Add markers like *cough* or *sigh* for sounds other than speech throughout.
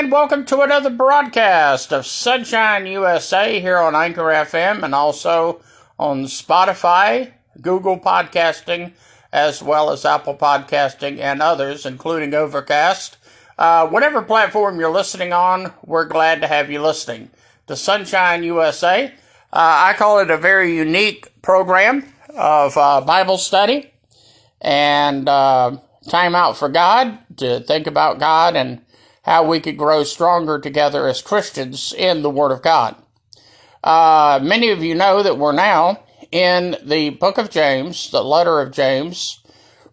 And welcome to another broadcast of Sonshine USA here on Anchor FM and also on Spotify, Google Podcasting, as well as Apple Podcasting and others, including Overcast. Uh, whatever platform you're listening on, we're glad to have you listening to Sonshine USA. Uh, I call it a very unique program of uh, Bible study and uh, time out for God to think about God and how we could grow stronger together as Christians in the Word of God. Uh, many of you know that we're now in the book of James, the letter of James,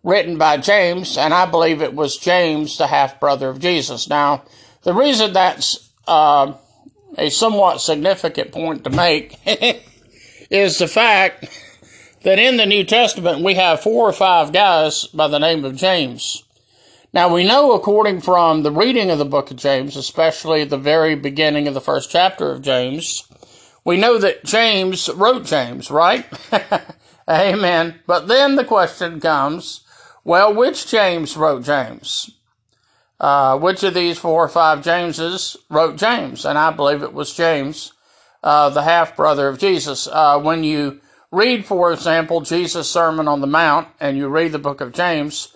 written by James, and I believe it was James, the half brother of Jesus. Now, the reason that's uh, a somewhat significant point to make *laughs* is the fact that in the New Testament we have four or five guys by the name of James. Now we know according from the reading of the book of James, especially the very beginning of the first chapter of James, we know that James wrote James, right? *laughs* Amen. But then the question comes, well, which James wrote James? Uh, which of these four or five Jameses wrote James? And I believe it was James, uh, the half brother of Jesus. Uh, when you read, for example, Jesus' Sermon on the Mount and you read the book of James,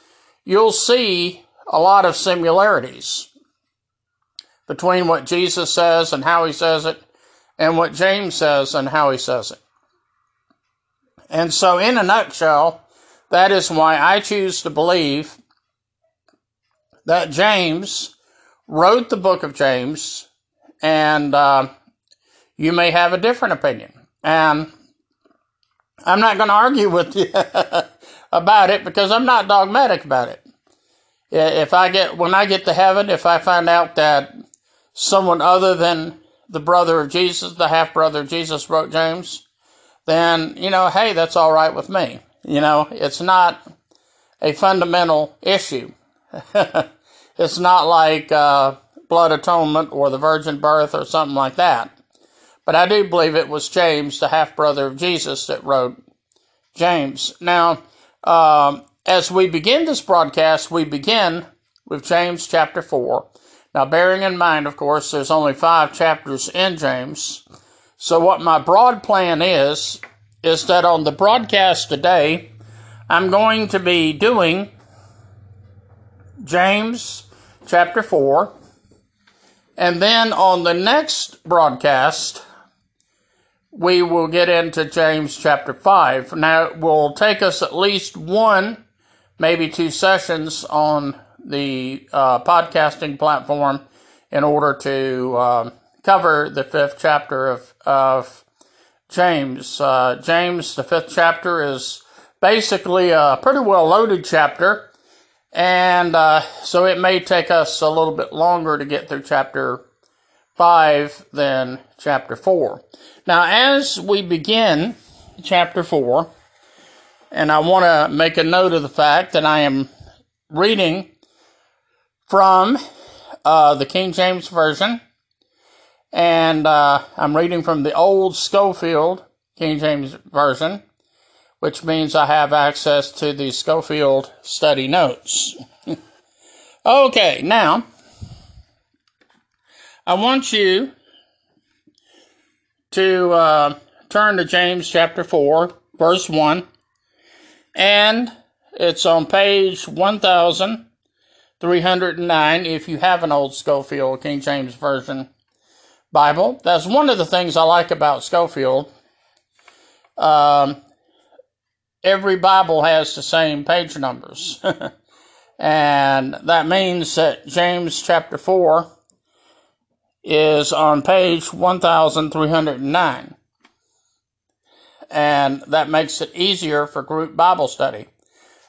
you'll see a lot of similarities between what Jesus says and how he says it and what James says and how he says it. And so, in a nutshell, that is why I choose to believe that James wrote the book of James, and uh, you may have a different opinion. And I'm not going to argue with *laughs* you about it because I'm not dogmatic about it. If I get, when I get to heaven, if I find out that someone other than the brother of Jesus, the half brother of Jesus wrote James, then, you know, hey, that's all right with me. You know, it's not a fundamental issue. *laughs* it's not like uh, blood atonement or the virgin birth or something like that. But I do believe it was James, the half brother of Jesus, that wrote James. Now, um, as we begin this broadcast, we begin with James chapter 4. Now, bearing in mind, of course, there's only five chapters in James. So, what my broad plan is, is that on the broadcast today, I'm going to be doing James chapter 4. And then on the next broadcast, we will get into James chapter 5. Now, it will take us at least one maybe two sessions on the uh, podcasting platform in order to uh, cover the fifth chapter of, of James. Uh, James, the fifth chapter, is basically a pretty well loaded chapter, and uh, so it may take us a little bit longer to get through chapter 5 than chapter 4. Now, as we begin chapter 4, and I want to make a note of the fact that I am reading from uh, the King James Version, and uh, I'm reading from the old Scofield King James Version, which means I have access to the Scofield study notes. *laughs* okay, now I want you to uh, turn to James chapter 4, verse 1 and it's on page 1309 if you have an old Scofield King James Version Bible. That's one of the things I like about Scofield. Um, every Bible has the same page numbers. *laughs* and that means that James chapter 4 is on page 1309 and that makes it easier for group Bible study.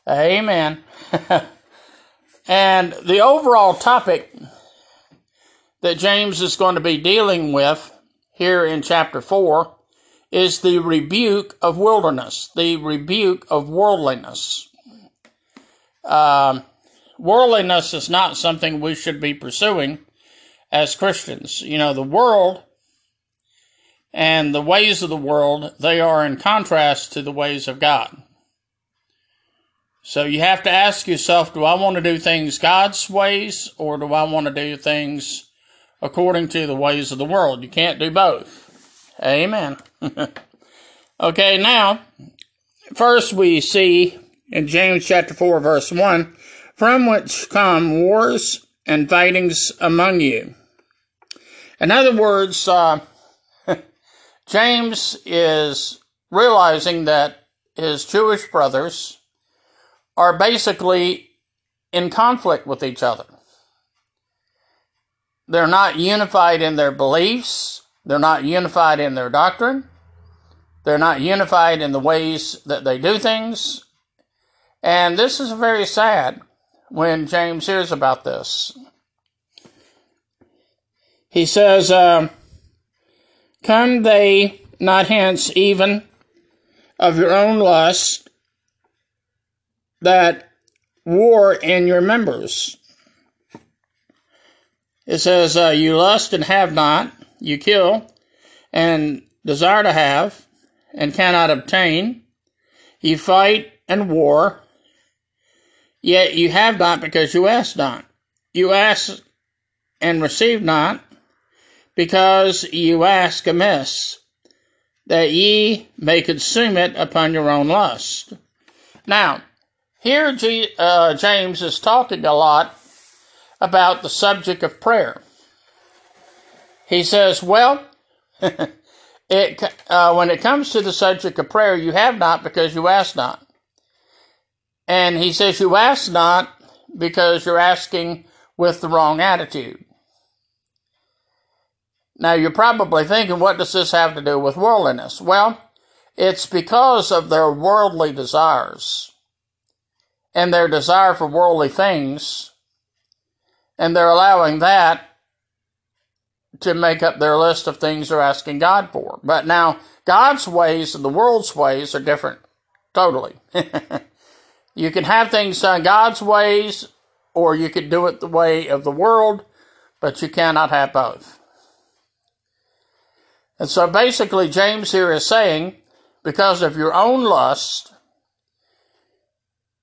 Amen. *laughs* and the overall topic that James is going to be dealing with here in chapter 4 is the rebuke of wilderness, the rebuke of worldliness. Um, worldliness is not something we should be pursuing as Christians. You know, the world and the ways of the world, they are in contrast to the ways of God. So you have to ask yourself, do I want to do things God's ways or do I want to do things according to the ways of the world. You can't do both. Amen. *laughs* okay, now, first we see in James chapter 4, verse 1 from which come wars and fightings among you. In other words, uh, James is realizing that his Jewish brothers are basically in conflict with each other. They're not unified in their beliefs. They're not unified in their doctrine. They're not unified in the ways that they do things. And this is very sad when James hears about this. He says, uh, Come they not hence even of your own lust that war in your members. It says, uh, You lust and have not, you kill and desire to have and cannot obtain, you fight and war, yet you have not because you ask not. You ask and receive not because you ask amiss, that ye may consume it upon your own lust. Now, here G, uh, James is talking a lot about the subject of prayer. He says, well, *laughs* it, uh, when it comes to the subject of prayer, you have not because you ask not. And he says, you ask not because you're asking with the wrong attitude. Now you're probably thinking, what does this have to do with worldliness? Well, it's because of their worldly desires and their desire for worldly things, and they're allowing that to make up their list of things they're asking God for. But now, God's ways and the world's ways are different. Totally. *laughs* you can have things done God's ways, or you could do it the way of the world, but you cannot have both. And so basically, James here is saying, because of your own lust,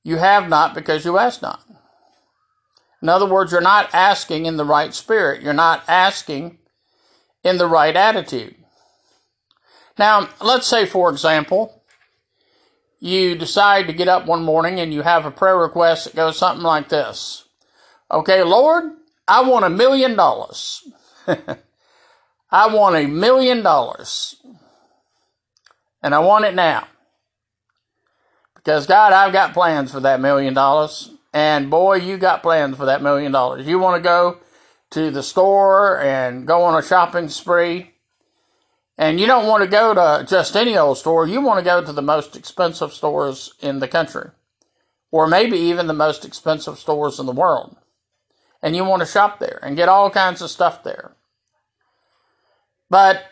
you have not because you ask not. In other words, you're not asking in the right spirit. You're not asking in the right attitude. Now, let's say, for example, you decide to get up one morning and you have a prayer request that goes something like this Okay, Lord, I want a million dollars. *laughs* I want a million dollars. And I want it now. Because, God, I've got plans for that million dollars. And boy, you got plans for that million dollars. You want to go to the store and go on a shopping spree. And you don't want to go to just any old store. You want to go to the most expensive stores in the country. Or maybe even the most expensive stores in the world. And you want to shop there and get all kinds of stuff there. But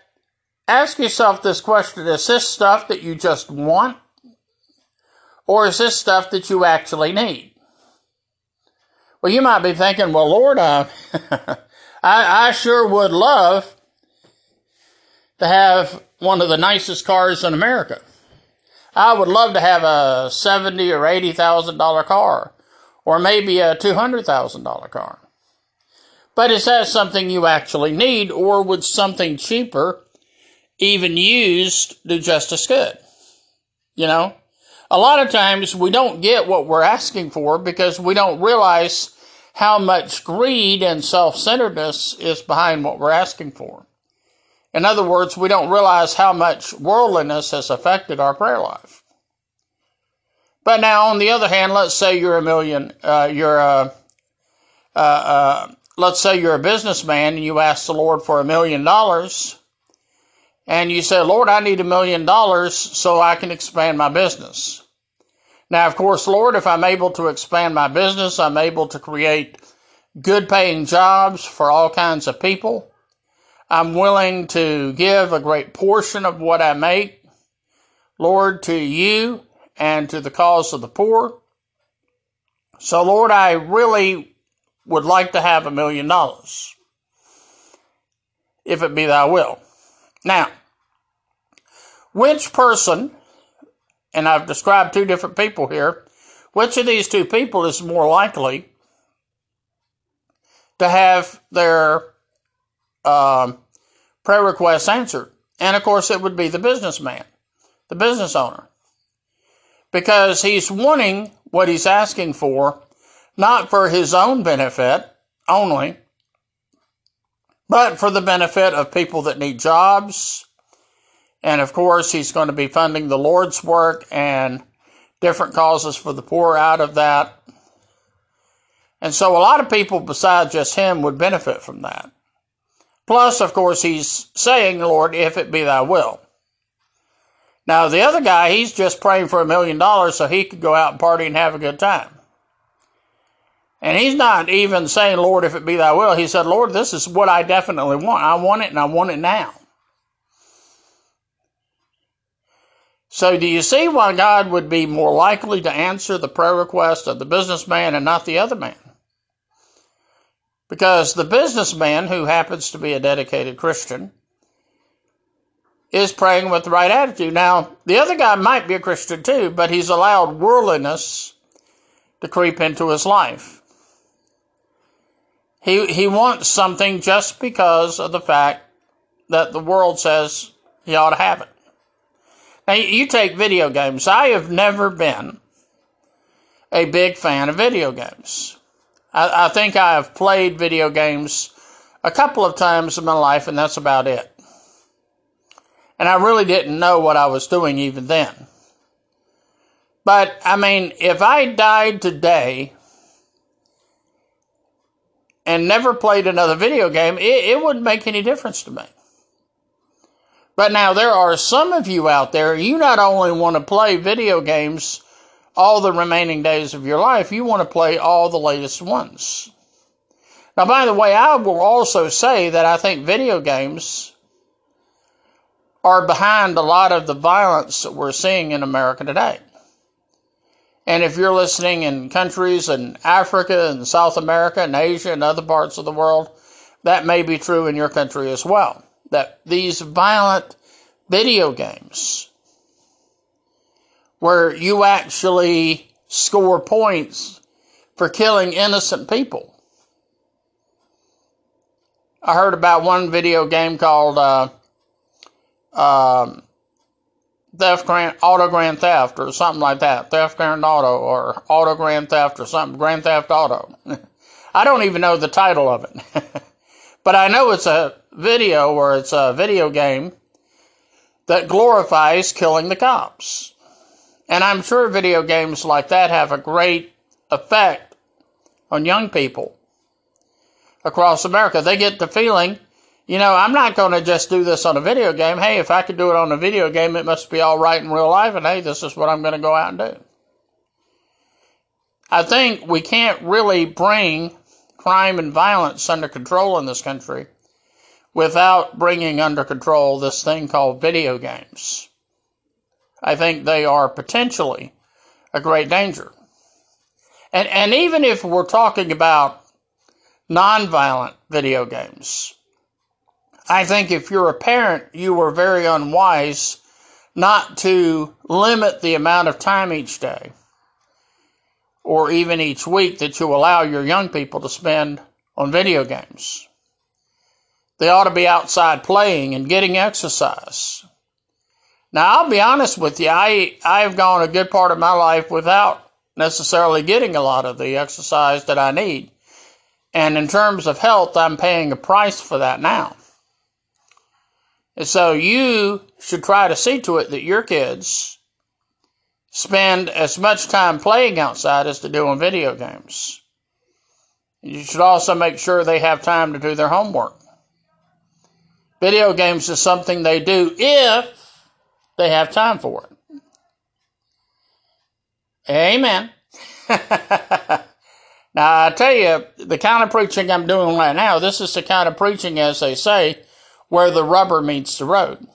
ask yourself this question is this stuff that you just want? Or is this stuff that you actually need? Well, you might be thinking, well, Lord, uh, *laughs* I, I sure would love to have one of the nicest cars in America. I would love to have a seventy or eighty thousand dollar car, or maybe a two hundred thousand dollar car. But is that something you actually need, or would something cheaper, even used, do just as good? You know, a lot of times we don't get what we're asking for because we don't realize how much greed and self centeredness is behind what we're asking for. In other words, we don't realize how much worldliness has affected our prayer life. But now, on the other hand, let's say you're a million, uh, you're a, uh, uh, let's say you're a businessman and you ask the Lord for a million dollars, and you say, Lord, I need a million dollars so I can expand my business. Now, of course, Lord, if I'm able to expand my business, I'm able to create good paying jobs for all kinds of people. I'm willing to give a great portion of what I make, Lord, to you and to the cause of the poor. So, Lord, I really would like to have a million dollars, if it be thy will. Now, which person, and I've described two different people here, which of these two people is more likely to have their um, prayer requests answered. And of course, it would be the businessman, the business owner. Because he's wanting what he's asking for, not for his own benefit only, but for the benefit of people that need jobs. And of course, he's going to be funding the Lord's work and different causes for the poor out of that. And so a lot of people besides just him would benefit from that. Plus, of course, he's saying, Lord, if it be thy will. Now, the other guy, he's just praying for a million dollars so he could go out and party and have a good time. And he's not even saying, Lord, if it be thy will. He said, Lord, this is what I definitely want. I want it and I want it now. So, do you see why God would be more likely to answer the prayer request of the businessman and not the other man? Because the businessman, who happens to be a dedicated Christian, is praying with the right attitude. Now, the other guy might be a Christian too, but he's allowed worldliness to creep into his life. He, he wants something just because of the fact that the world says he ought to have it. Now, you take video games. I have never been a big fan of video games. I, I think I have played video games a couple of times in my life, and that's about it. And I really didn't know what I was doing even then. But, I mean, if I died today and never played another video game, it, it wouldn't make any difference to me. But now there are some of you out there, you not only want to play video games all the remaining days of your life, you want to play all the latest ones. Now, by the way, I will also say that I think video games are behind a lot of the violence that we're seeing in America today. And if you're listening in countries in Africa and South America and Asia and other parts of the world, that may be true in your country as well that these violent video games where you actually score points for killing innocent people. I heard about one video game called uh, um, Theft Grand Auto Grand Theft or something like that. Theft Grand Auto or Auto Grand Theft or something. Grand Theft Auto. *laughs* I don't even know the title of it. *laughs* but I know it's a video or it's a video game that glorifies killing the cops. And I'm sure video games like that have a great effect on young people across America. They get the feeling, you know, I'm not going to just do this on a video game. Hey, if I could do it on a video game, it must be all right in real life. And hey, this is what I'm going to go out and do. I think we can't really bring crime and violence under control in this country without bringing under control this thing called video games. I think they are potentially a great danger. And, and even if we're talking about nonviolent video games, I think if you're a parent, you were very unwise not to limit the amount of time each day or even each week that you allow your young people to spend on video games. They ought to be outside playing and getting exercise. Now, I'll be honest with you, I, I've gone a good part of my life without necessarily getting a lot of the exercise that I need. And in terms of health, I'm paying a price for that now. And so you should try to see to it that your kids spend as much time playing outside as they do on video games. You should also make sure they have time to do their homework. Video games is something they do if they have time for it. Amen. *laughs* now, I tell you, the kind of preaching I'm doing right now, this is the kind of preaching, as they say, where the rubber meets the road.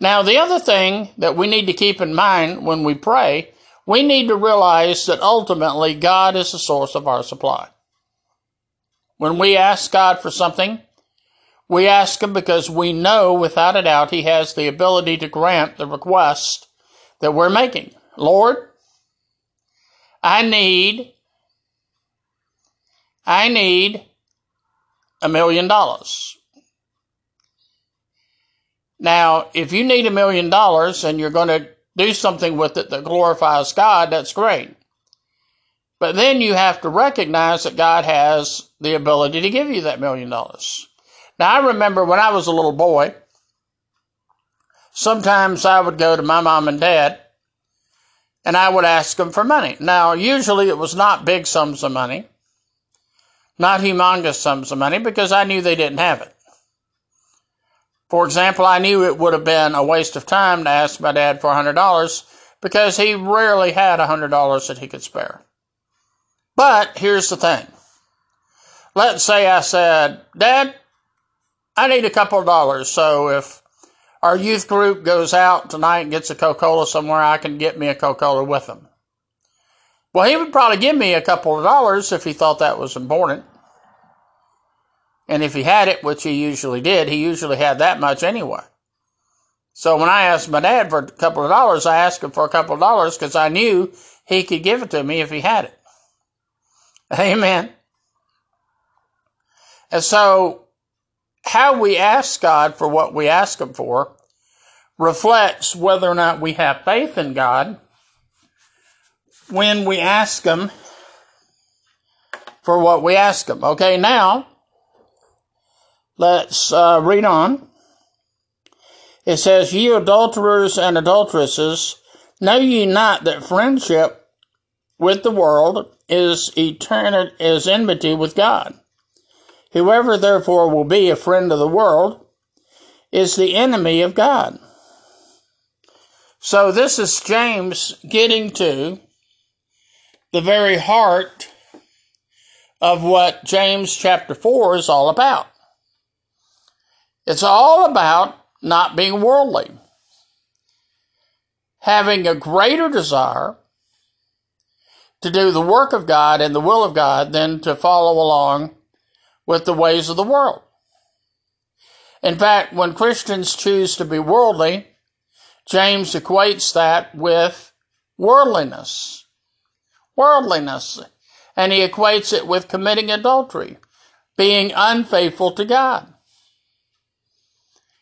Now, the other thing that we need to keep in mind when we pray, we need to realize that ultimately God is the source of our supply. When we ask God for something, we ask Him because we know without a doubt He has the ability to grant the request that we're making. Lord, I need, I need a million dollars. Now, if you need a million dollars and you're going to do something with it that glorifies God, that's great. But then you have to recognize that God has the ability to give you that million dollars. Now, I remember when I was a little boy, sometimes I would go to my mom and dad and I would ask them for money. Now, usually it was not big sums of money, not humongous sums of money, because I knew they didn't have it. For example, I knew it would have been a waste of time to ask my dad for $100 because he rarely had $100 that he could spare. But here's the thing. Let's say I said, Dad, I need a couple of dollars. So if our youth group goes out tonight and gets a Coca Cola somewhere, I can get me a Coca Cola with them. Well, he would probably give me a couple of dollars if he thought that was important. And if he had it, which he usually did, he usually had that much anyway. So when I asked my dad for a couple of dollars, I asked him for a couple of dollars because I knew he could give it to me if he had it. *laughs* Amen. And so, how we ask God for what we ask Him for reflects whether or not we have faith in God when we ask Him for what we ask Him. Okay, now, Let's uh, read on. It says, Ye adulterers and adulteresses, know ye not that friendship with the world is eternal is enmity with God? Whoever therefore will be a friend of the world is the enemy of God. So this is James getting to the very heart of what James chapter 4 is all about. It's all about not being worldly, having a greater desire to do the work of God and the will of God than to follow along with the ways of the world. In fact, when Christians choose to be worldly, James equates that with worldliness. Worldliness. And he equates it with committing adultery, being unfaithful to God.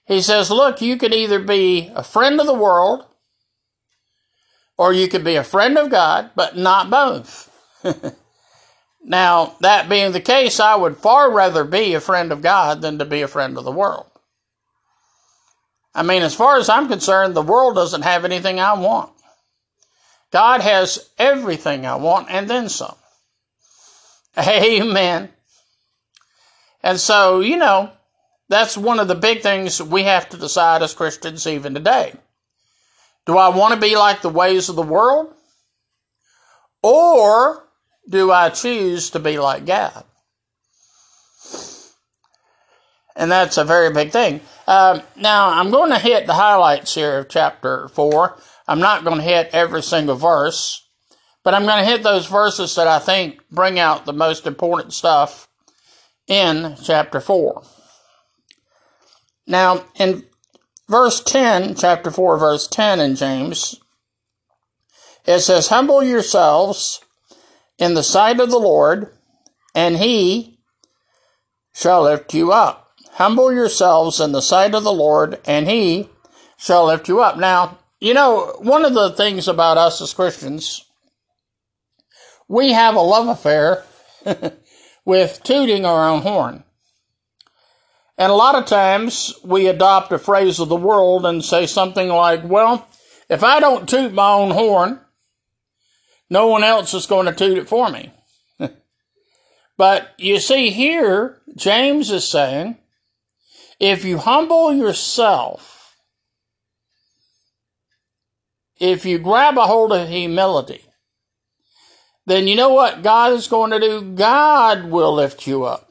He says, look, you could either be a friend of the world or you could be a friend of God, but not both. *laughs* now, that being the case, I would far rather be a friend of God than to be a friend of the world. I mean, as far as I'm concerned, the world doesn't have anything I want. God has everything I want and then some. *laughs* Amen. And so, you know, that's one of the big things we have to decide as Christians even today. Do I want to be like the ways of the world? Or do I choose to be like God? And that's a very big thing. Uh, now, I'm going to hit the highlights here of chapter 4. I'm not going to hit every single verse, but I'm going to hit those verses that I think bring out the most important stuff in chapter 4. Now, in verse 10, chapter 4, verse 10 in James, it says, Humble yourselves in the sight of the Lord, and he shall lift you up. Humble yourselves in the sight of the Lord, and he shall lift you up. Now, you know, one of the things about us as Christians, we have a love affair *laughs* with tooting our own horn. And a lot of times we adopt a phrase of the world and say something like, well, if I don't toot my own horn, no one else is going to toot it for me. *laughs* but you see here, James is saying, if you humble yourself, if you grab a hold of humility, then you know what God is going to do? God will lift you up.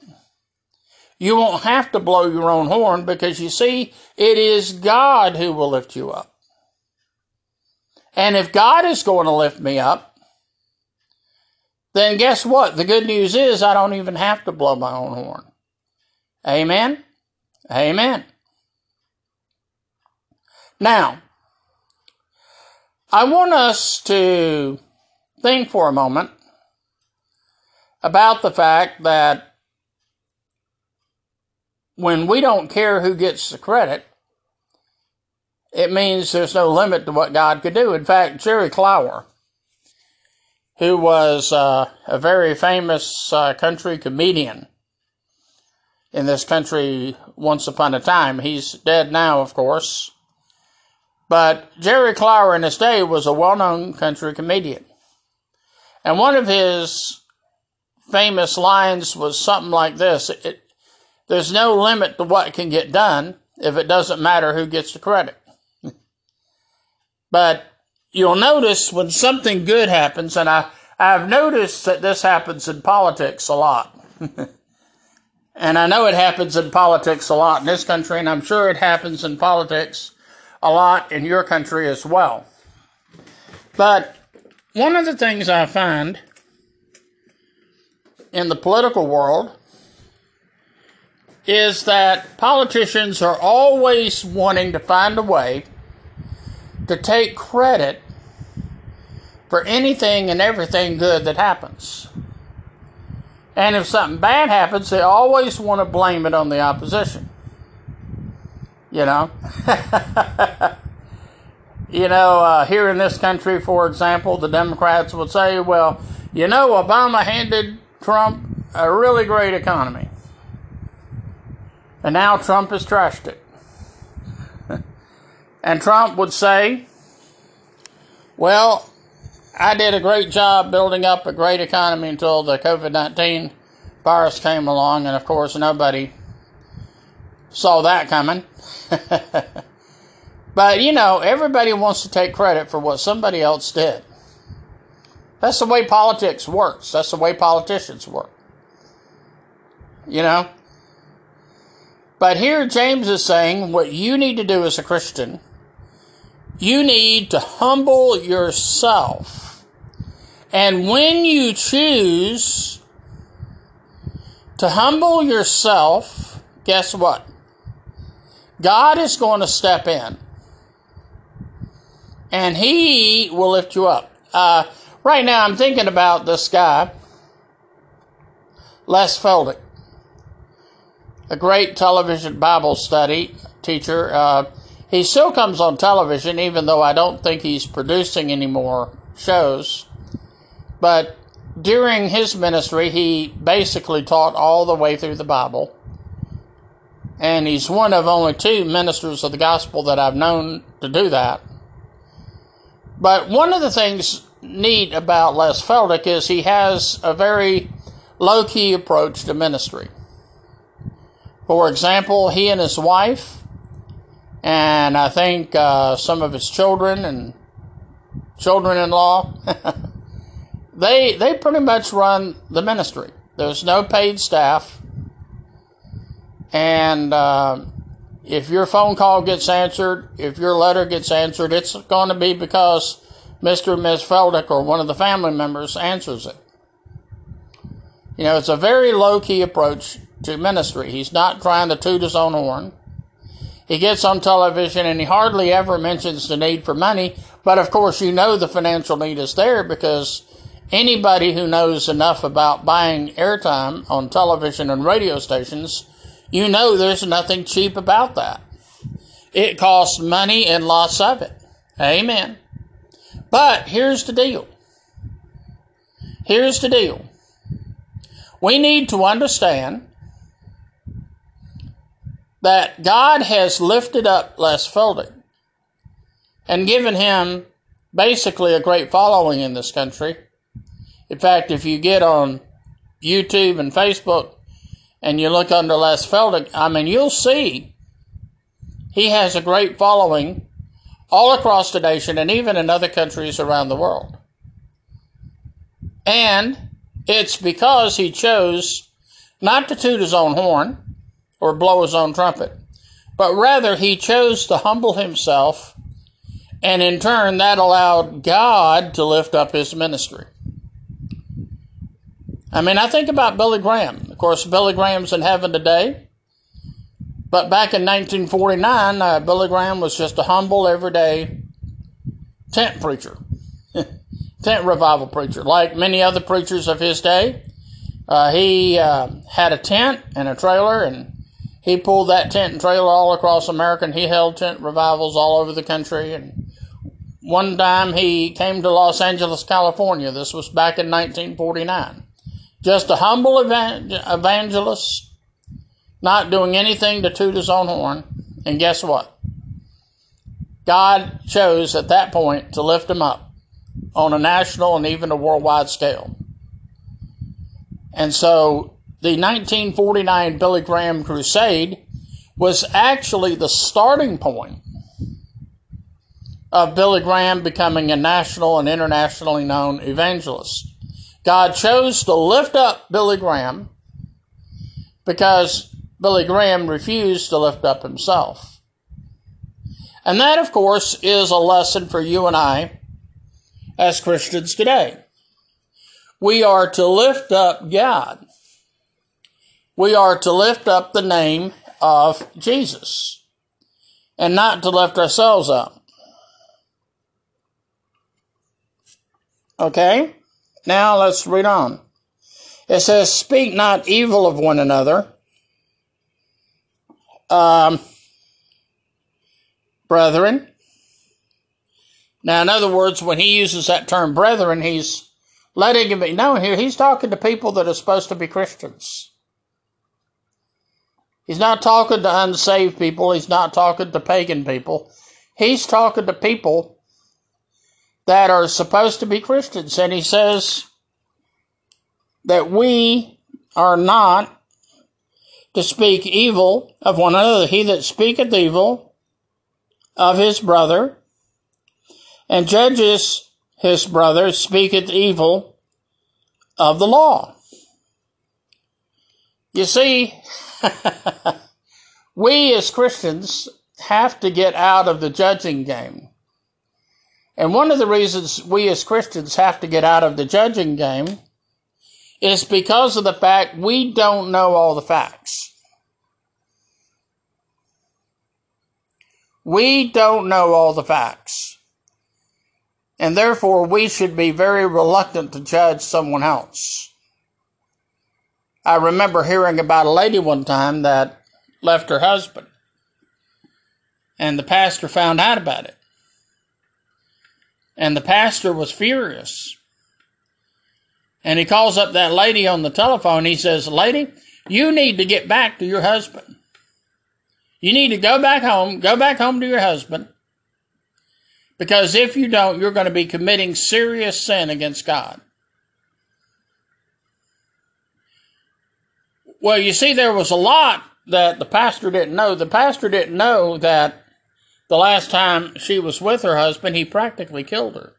You won't have to blow your own horn because you see, it is God who will lift you up. And if God is going to lift me up, then guess what? The good news is I don't even have to blow my own horn. Amen? Amen. Now, I want us to think for a moment about the fact that when we don't care who gets the credit, it means there's no limit to what God could do. In fact, Jerry Clower, who was uh, a very famous uh, country comedian in this country once upon a time, he's dead now, of course. But Jerry Clower in his day was a well known country comedian. And one of his famous lines was something like this it, There's no limit to what can get done if it doesn't matter who gets the credit. but you'll notice when something good happens, and I, I've noticed that this happens in politics a lot. *laughs* and I know it happens in politics a lot in this country, and I'm sure it happens in politics a lot in your country as well. But one of the things I find in the political world is that politicians are always wanting to find a way to take credit for anything and everything good that happens. And if something bad happens, they always want to blame it on the opposition. You know? *laughs* you know, uh, here in this country, for example, the Democrats would say, well, you know, Obama handed Trump a really great economy. And now Trump has trashed it. and Trump would say, well, I did a great job building up a great economy until the COVID 19 virus came along, and of course, nobody saw that coming. *laughs* but you know, everybody wants to take credit for what somebody else did. That's the way politics works. That's the way politicians work. You know? But here James is saying what you need to do as a Christian, you need to humble yourself. And when you choose to humble yourself, guess what? God is going to step in and He will lift you up. Uh, right now, I'm thinking about this guy, Les Feldick, a great television Bible study teacher. Uh, he still comes on television, even though I don't think he's producing any more shows. But during his ministry, he basically taught all the way through the Bible and he's one of only two ministers of the gospel that I've known to do that. But one of the things neat about Les Feldick is he has a very low key approach to ministry. For example, he and his wife, and I think uh, some of his children and children in law, *laughs* they, they pretty much run the ministry. There's no paid staff and uh, if your phone call gets answered, if your letter gets answered, it's going to be because Mr. and Ms. Feldick or one of the family members answers it. You know, it's a very low key approach to ministry. He's not trying to toot his own horn. He gets on television and he hardly ever mentions the need for money. But of course, you know the financial need is there because anybody who knows enough about buying airtime on television and radio stations you know there's nothing cheap about that. It costs money and lots of it. Amen. But here's the deal. Here's the deal. We need to understand that God has lifted up Les Feldick and given him basically a great following in this country. In fact, if you get on YouTube and Facebook, and you look under Les Feldick, I mean, you'll see he has a great following all across the nation and even in other countries around the world. And it's because he chose not to toot his own horn or blow his own trumpet, but rather he chose to humble himself, and in turn, that allowed God to lift up his ministry. I mean, I think about Billy Graham. Of course, Billy Graham's in heaven today. But back in 1949, uh, Billy Graham was just a humble, everyday tent preacher, *laughs* tent revival preacher. Like many other preachers of his day, uh, he uh, had a tent and a trailer, and He pulled that tent and trailer all across America and he held tent revivals all over the country. And one time he came to Los Angeles, California. This was back in 1949. Just a humble evangelist, not doing anything to toot his own horn. And guess what? God chose at that point to lift him up on a national and even a worldwide scale. And so the 1949 Billy Graham Crusade was actually the starting point of Billy Graham becoming a national and internationally known evangelist. God chose to lift up Billy Graham because Billy Graham refused to lift up himself. And that, of course, is a lesson for you and I as Christians today. We are to lift up God. We are to lift up the name of Jesus and not to lift ourselves up. Okay? Now let's read on. It says, Speak not evil of one another. Um, brethren. Now, in other words, when he uses that term brethren, he's letting it be known here he's talking to people that are supposed to be Christians. He's not talking to unsaved people, he's not talking to pagan people. He's talking to people that are supposed to be Christians. And he says that we are not to speak evil of one another. He that speaketh evil of his brother and judges his brother speaketh evil of the law. You see, *laughs* we as Christians have to get out of the judging game. And one of the reasons we as Christians have to get out of the judging game is because of the fact we don't know all the facts. We don't know all the facts. And therefore, we should be very reluctant to judge someone else. I remember hearing about a lady one time that left her husband, and the pastor found out about it. And the pastor was furious. And he calls up that lady on the telephone. He says, Lady, you need to get back to your husband. You need to go back home, go back home to your husband. Because if you don't, you're going to be committing serious sin against God. Well, you see, there was a lot that the pastor didn't know. The pastor didn't know that the last time she was with her husband, he practically killed her.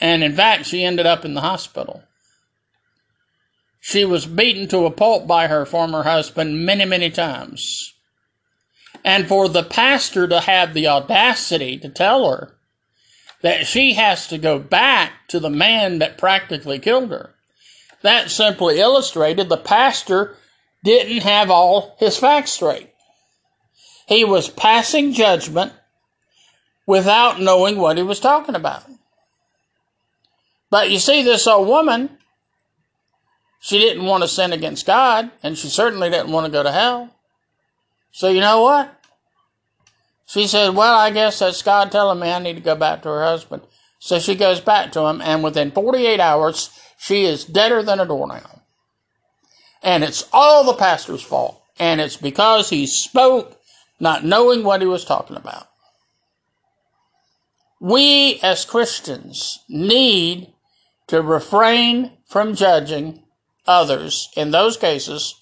And in fact, she ended up in the hospital. She was beaten to a pulp by her former husband many, many times. And for the pastor to have the audacity to tell her that she has to go back to the man that practically killed her, that simply illustrated the pastor didn't have all his facts straight. He was passing judgment without knowing what he was talking about. But you see, this old woman, she didn't want to sin against God, and she certainly didn't want to go to hell. So you know what? She said, Well, I guess that's God telling me I need to go back to her husband. So she goes back to him, and within 48 hours, she is deader than a doornail. And it's all the pastor's fault. And it's because he spoke not knowing what he was talking about. We as Christians need to refrain from judging others in those cases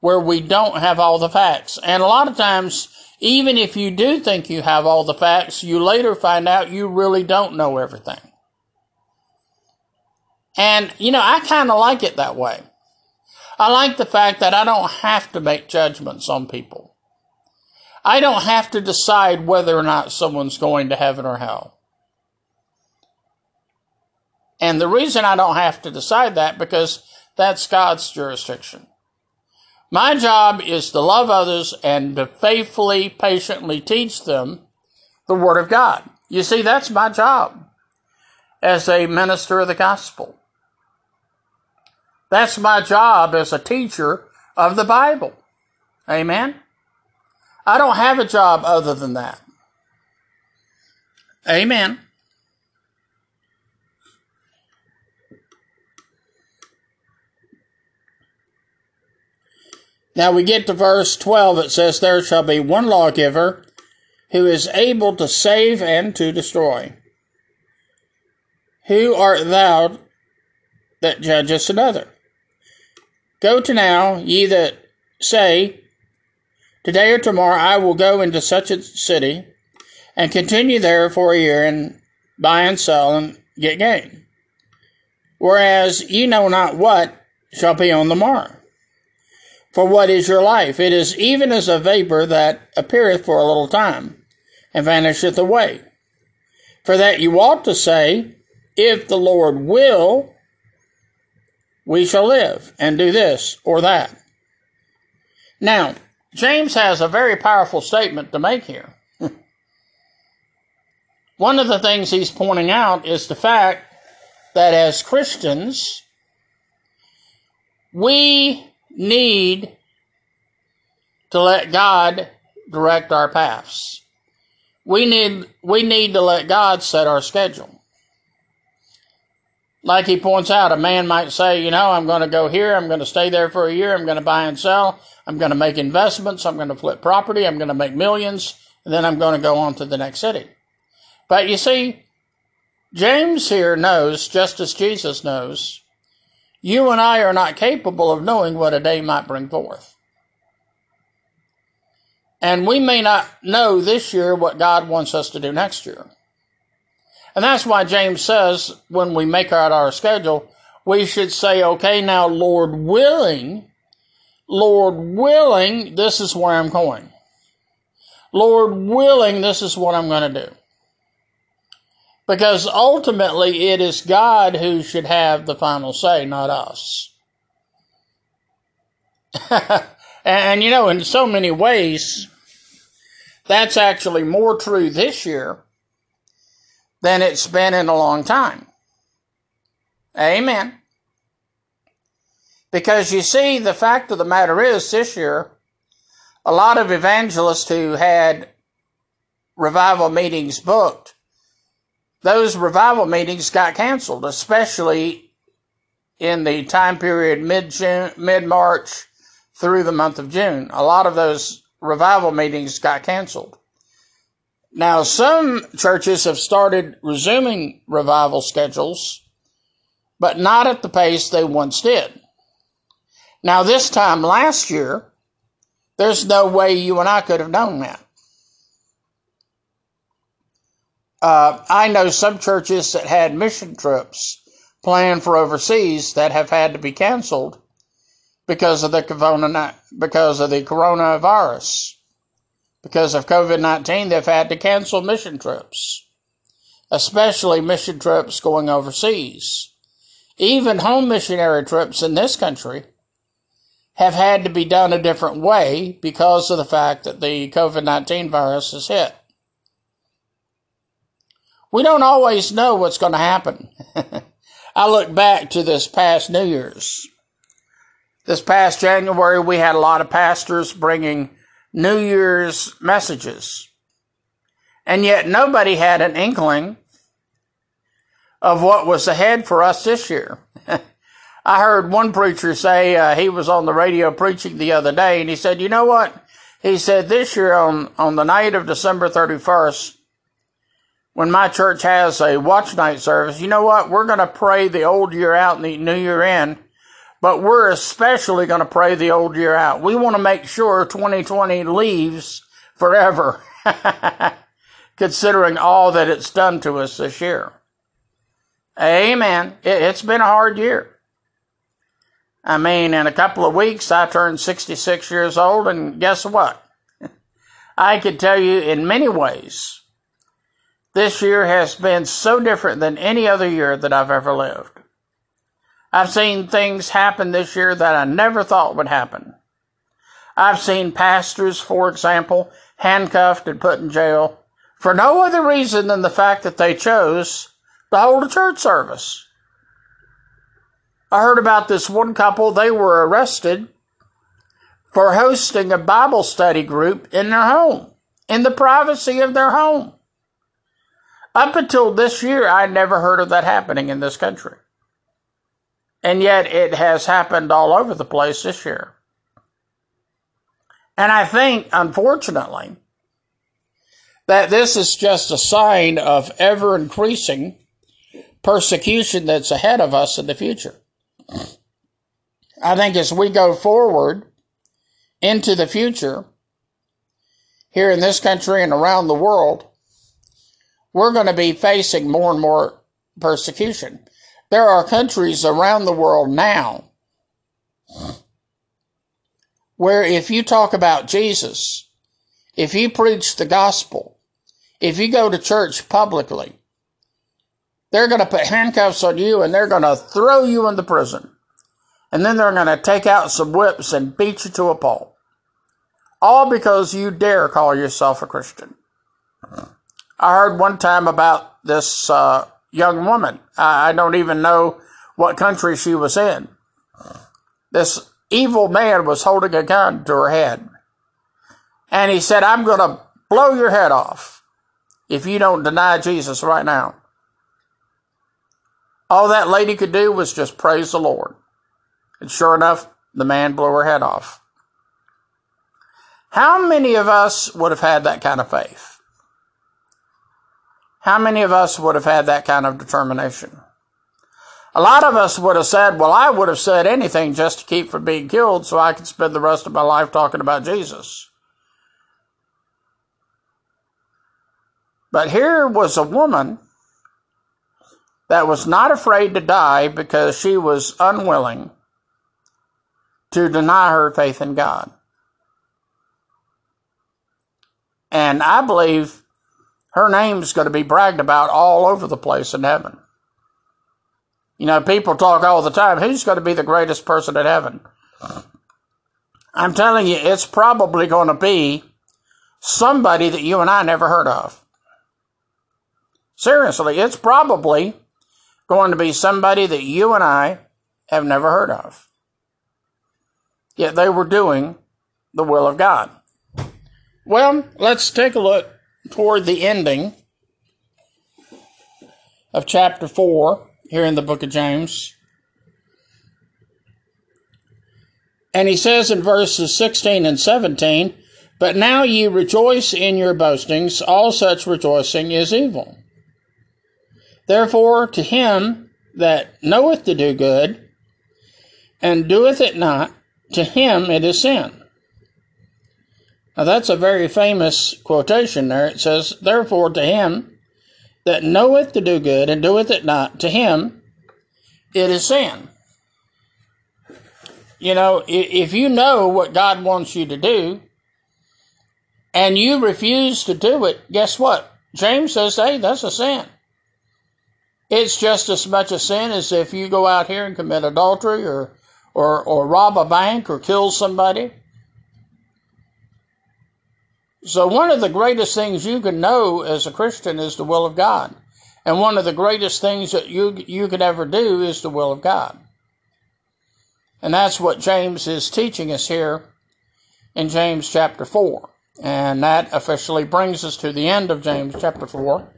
where we don't have all the facts. And a lot of times, even if you do think you have all the facts, you later find out you really don't know everything. And, you know, I kind of like it that way. I like the fact that I don't have to make judgments on people. I don't have to decide whether or not someone's going to heaven or hell. And the reason I don't have to decide that because that's God's jurisdiction. My job is to love others and to faithfully, patiently teach them the Word of God. You see, that's my job as a minister of the gospel. That's my job as a teacher of the Bible. Amen? I don't have a job other than that. Amen. Now we get to verse 12. It says, There shall be one lawgiver who is able to save and to destroy. Who art thou that judgest another? Go to now, ye that say, Today or tomorrow I will go into such a city and continue there for a year and buy and sell and get gain. Whereas ye know not what shall be on the morrow. For what is your life? It is even as a vapor that appeareth for a little time, and vanisheth away. For that you ought to say, If the Lord will, we shall live, and do this or that. Now, James has a very powerful statement to make here. *laughs* One of the things he's pointing out is the fact that as Christians, we need to let God direct our paths. We need, we need to let God set our schedule. Like he points out, a man might say, you know, I'm going to go here, I'm going to stay there for a year, I'm going to buy and sell, I'm going to make investments, I'm going to flip property, I'm going to make millions, and then I'm going to go on to the next city. But you see, James here knows, just as Jesus knows, you and I are not capable of knowing what a day might bring forth. And we may not know this year what God wants us to do next year. And that's why James says when we make out our schedule, we should say, okay, now, Lord willing, Lord willing, this is where I'm going. Lord willing, this is what I'm going to do. Because ultimately, it is God who should have the final say, not us. *laughs* and, and, you know, in so many ways, that's actually more true this year than it's been in a long time. Amen. Because you see, the fact of the matter is, this year, a lot of evangelists who had revival meetings booked those revival meetings got canceled, especially in the time period mid June, mid March through the month of June. A lot of those revival meetings got canceled. Now, some churches have started resuming revival schedules, but not at the pace they once did. Now, this time last year, there's no way you and I could have known that. Uh, I know some churches that had mission trips planned for overseas that have had to be canceled because of the corona, because of the coronavirus. Because of COVID 19, they've had to cancel mission trips, especially mission trips going overseas. Even home missionary trips in this country have had to be done a different way because of the fact that the COVID 19 virus has hit we don't always know what's going to happen. *laughs* I look back to this past New Year's. This past January, we had a lot of pastors bringing New Year's messages. And yet nobody had an inkling of what was ahead for us this year. *laughs* I heard one preacher say uh, he was on the radio preaching the other day, and he said, "You know what?" He said, "This year on on the night of December thirty first, when my church has a watch night service, you know what? We're going to pray the old year out and the new year in, but we're especially going to pray the old year out. We want to make sure 2020 leaves forever, *laughs* considering all that it's done to us this year. Amen. It's been a hard year. I mean, in a couple of weeks, I turned 66 years old, and guess what? *laughs* I could tell you in many ways this year has been so different than any other year that I've ever lived. I've seen things happen this year that I never thought would happen. I've seen pastors, for example, handcuffed and put in jail for no other reason than the fact that they chose to hold a church service. I heard about this one couple, they were arrested for hosting a Bible study group in their home, in the privacy of their home. Up until this year, I never heard of that happening in this country. And yet it has happened all over the place this year. And I think, unfortunately, that this is just a sign of ever increasing persecution that's ahead of us in the future. I think as we go forward into the future, here in this country and around the world, we're going to be facing more and more persecution. There are countries around the world now where if you talk about Jesus, if you preach the gospel, if you go to church publicly, they're going to put handcuffs on you and they're going to throw you into prison. And then they're going to take out some whips and beat you to a pulp. All because you dare call yourself a Christian. I heard one time about this uh, young woman. I don't even know what country she was in. This evil man was holding a gun to her head. And he said, I'm going to blow your head off if you don't deny Jesus right now. All that lady could do was just praise the Lord. And sure enough, the man blew her head off. How many of us would have had that kind of faith? How many of us would have had that kind of determination? A lot of us would have said, Well, I would have said anything just to keep from being killed so I could spend the rest of my life talking about Jesus. But here was a woman that was not afraid to die because she was unwilling to deny her faith in God. And I believe her name's going to be bragged about all over the place in heaven. You know, people talk all the time, who's going to be the greatest person in heaven? I'm telling you, it's probably going to be somebody that you and I never heard of. Seriously, it's probably going to be somebody that you and I have never heard of. Yet they were doing the will of God. Well, let's take a look toward the ending of chapter 4 here in the book of James. And he says in verses 16 and 17, But now ye rejoice in your boastings, all such rejoicing is evil. Therefore, to him that knoweth to do good, and doeth it not, to him it is sin. Now that's a very famous quotation there. It says, Therefore, to him that knoweth to do good, and doeth it not, to him it is sin. You know, if you know what God wants you to do, and you refuse to do it, guess what? James says, hey, that's a sin. It's just as much a sin as if you go out here and commit adultery or, or, or rob a bank or kill somebody. So, one of the greatest things you can know as a Christian is the will of God. And one of the greatest things that you, you could ever do is the will of God. And that's what James is teaching us here in James chapter 4. And that officially brings us to the end of James chapter 4.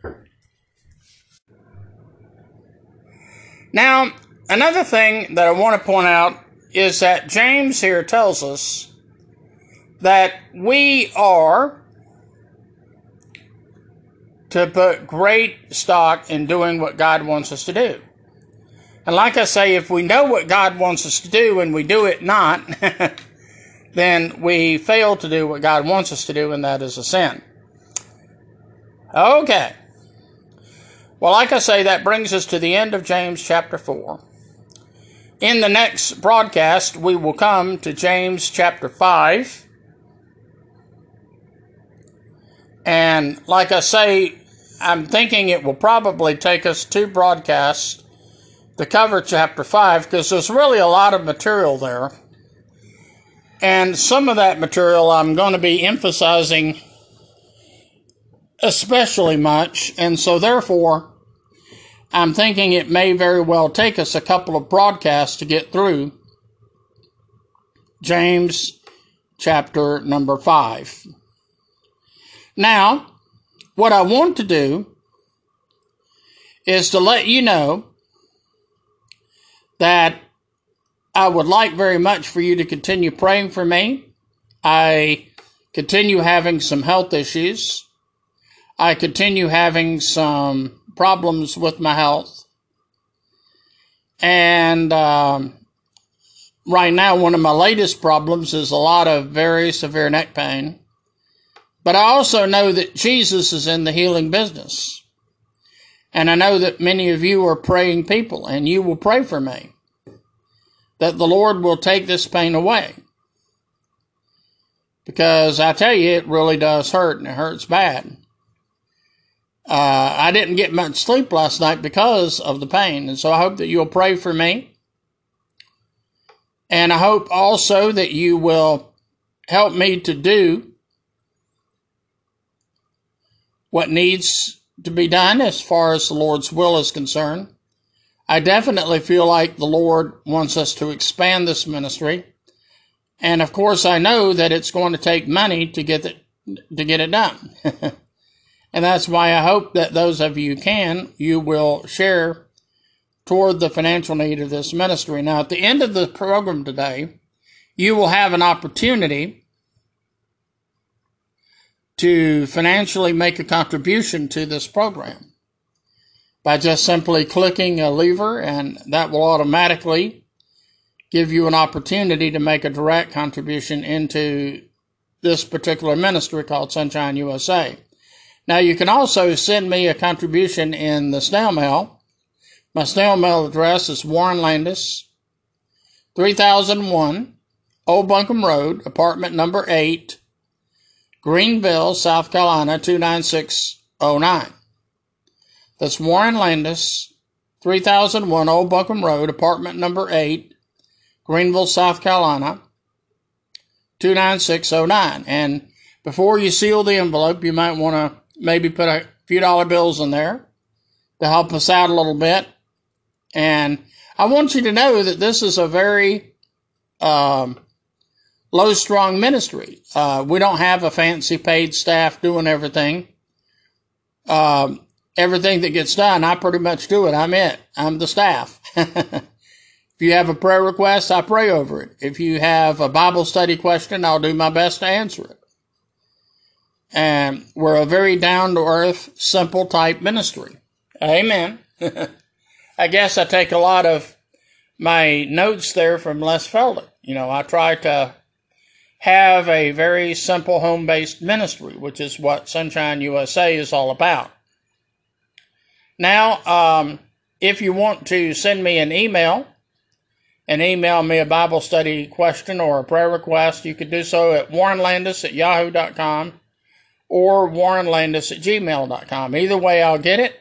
Now, another thing that I want to point out is that James here tells us that we are to put great stock in doing what God wants us to do. And like I say, if we know what God wants us to do and we do it not, *laughs* then we fail to do what God wants us to do, and that is a sin. Okay. Well, like I say, that brings us to the end of James chapter 4. In the next broadcast, we will come to James chapter 5. And like I say, I'm thinking it will probably take us two broadcasts to cover chapter 5 because there's really a lot of material there. And some of that material I'm going to be emphasizing especially much. And so, therefore, I'm thinking it may very well take us a couple of broadcasts to get through James chapter number 5. Now, what I want to do is to let you know that I would like very much for you to continue praying for me. I continue having some health issues. I continue having some problems with my health. And um, right now, one of my latest problems is a lot of very severe neck pain. But I also know that Jesus is in the healing business. And I know that many of you are praying people, and you will pray for me that the Lord will take this pain away. Because I tell you, it really does hurt, and it hurts bad. Uh, I didn't get much sleep last night because of the pain, and so I hope that you'll pray for me. And I hope also that you will help me to do what needs to be done as far as the Lord's will is concerned. I definitely feel like the Lord wants us to expand this ministry. And of course, I know that it's going to take money to get it, to get it done. *laughs* and that's why I hope that those of you can, you will share toward the financial need of this ministry. Now, at the end of the program today, you will have an opportunity to financially make a contribution to this program by just simply clicking a lever, and that will automatically give you an opportunity to make a direct contribution into this particular ministry called Sonshine USA. Now, you can also send me a contribution in the snail mail. My snail mail address is Warren Landis, 3001 Old Buncombe Road, apartment number 8, Greenville, South Carolina, 29609. That's Warren Landis, 3001 Old Buncombe Road, apartment number 8, Greenville, South Carolina, 29609. And before you seal the envelope, you might want to maybe put a few dollar bills in there to help us out a little bit. And I want you to know that this is a very um, low strong ministry. Uh, we don't have a fancy paid staff doing everything. Um, everything that gets done, I pretty much do it. I'm it. I'm the staff. *laughs* if you have a prayer request, I pray over it. If you have a Bible study question, I'll do my best to answer it. And we're a very down to earth, simple type ministry. Amen. *laughs* I guess I take a lot of my notes there from Les Feldick. You know, I try to have a very simple home based ministry, which is what Sonshine USA is all about. Now, um, if you want to send me an email and email me a Bible study question or a prayer request, you could do so at warrenlandis at yahoo.com or warrenlandis at gmail.com. Either way, I'll get it.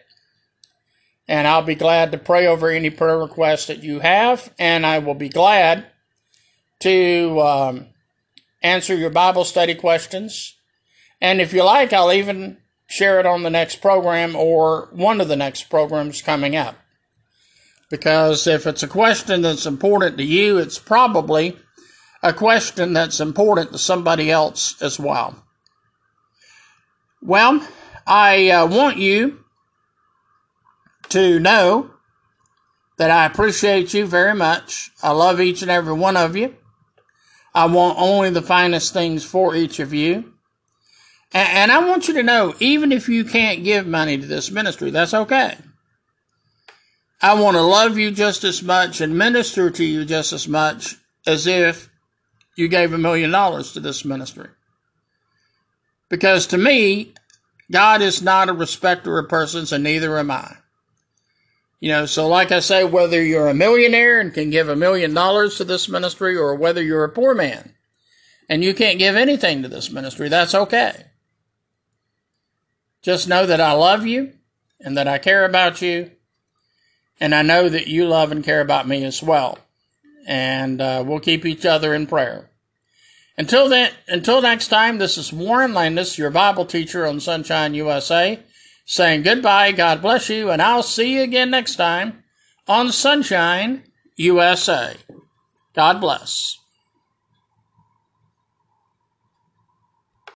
And I'll be glad to pray over any prayer requests that you have. And I will be glad to um, answer your Bible study questions. And if you like, I'll even share it on the next program or one of the next programs coming up. Because if it's a question that's important to you, it's probably a question that's important to somebody else as well. Well, I uh, want you to know that I appreciate you very much. I love each and every one of you. I want only the finest things for each of you. And, I want you to know, even if you can't give money to this ministry, that's okay. I want to love you just as much and minister to you just as much as if you gave a million dollars to this ministry. Because to me, God is not a respecter of persons, and neither am I. You know, so like I say, whether you're a millionaire and can give a million dollars to this ministry, or whether you're a poor man and you can't give anything to this ministry, that's okay. Just know that I love you and that I care about you. And I know that you love and care about me as well. And uh, we'll keep each other in prayer. Until then, until next time, this is Warren Landis, your Bible teacher on Sonshine USA, saying goodbye, God bless you, and I'll see you again next time on Sonshine USA. God bless.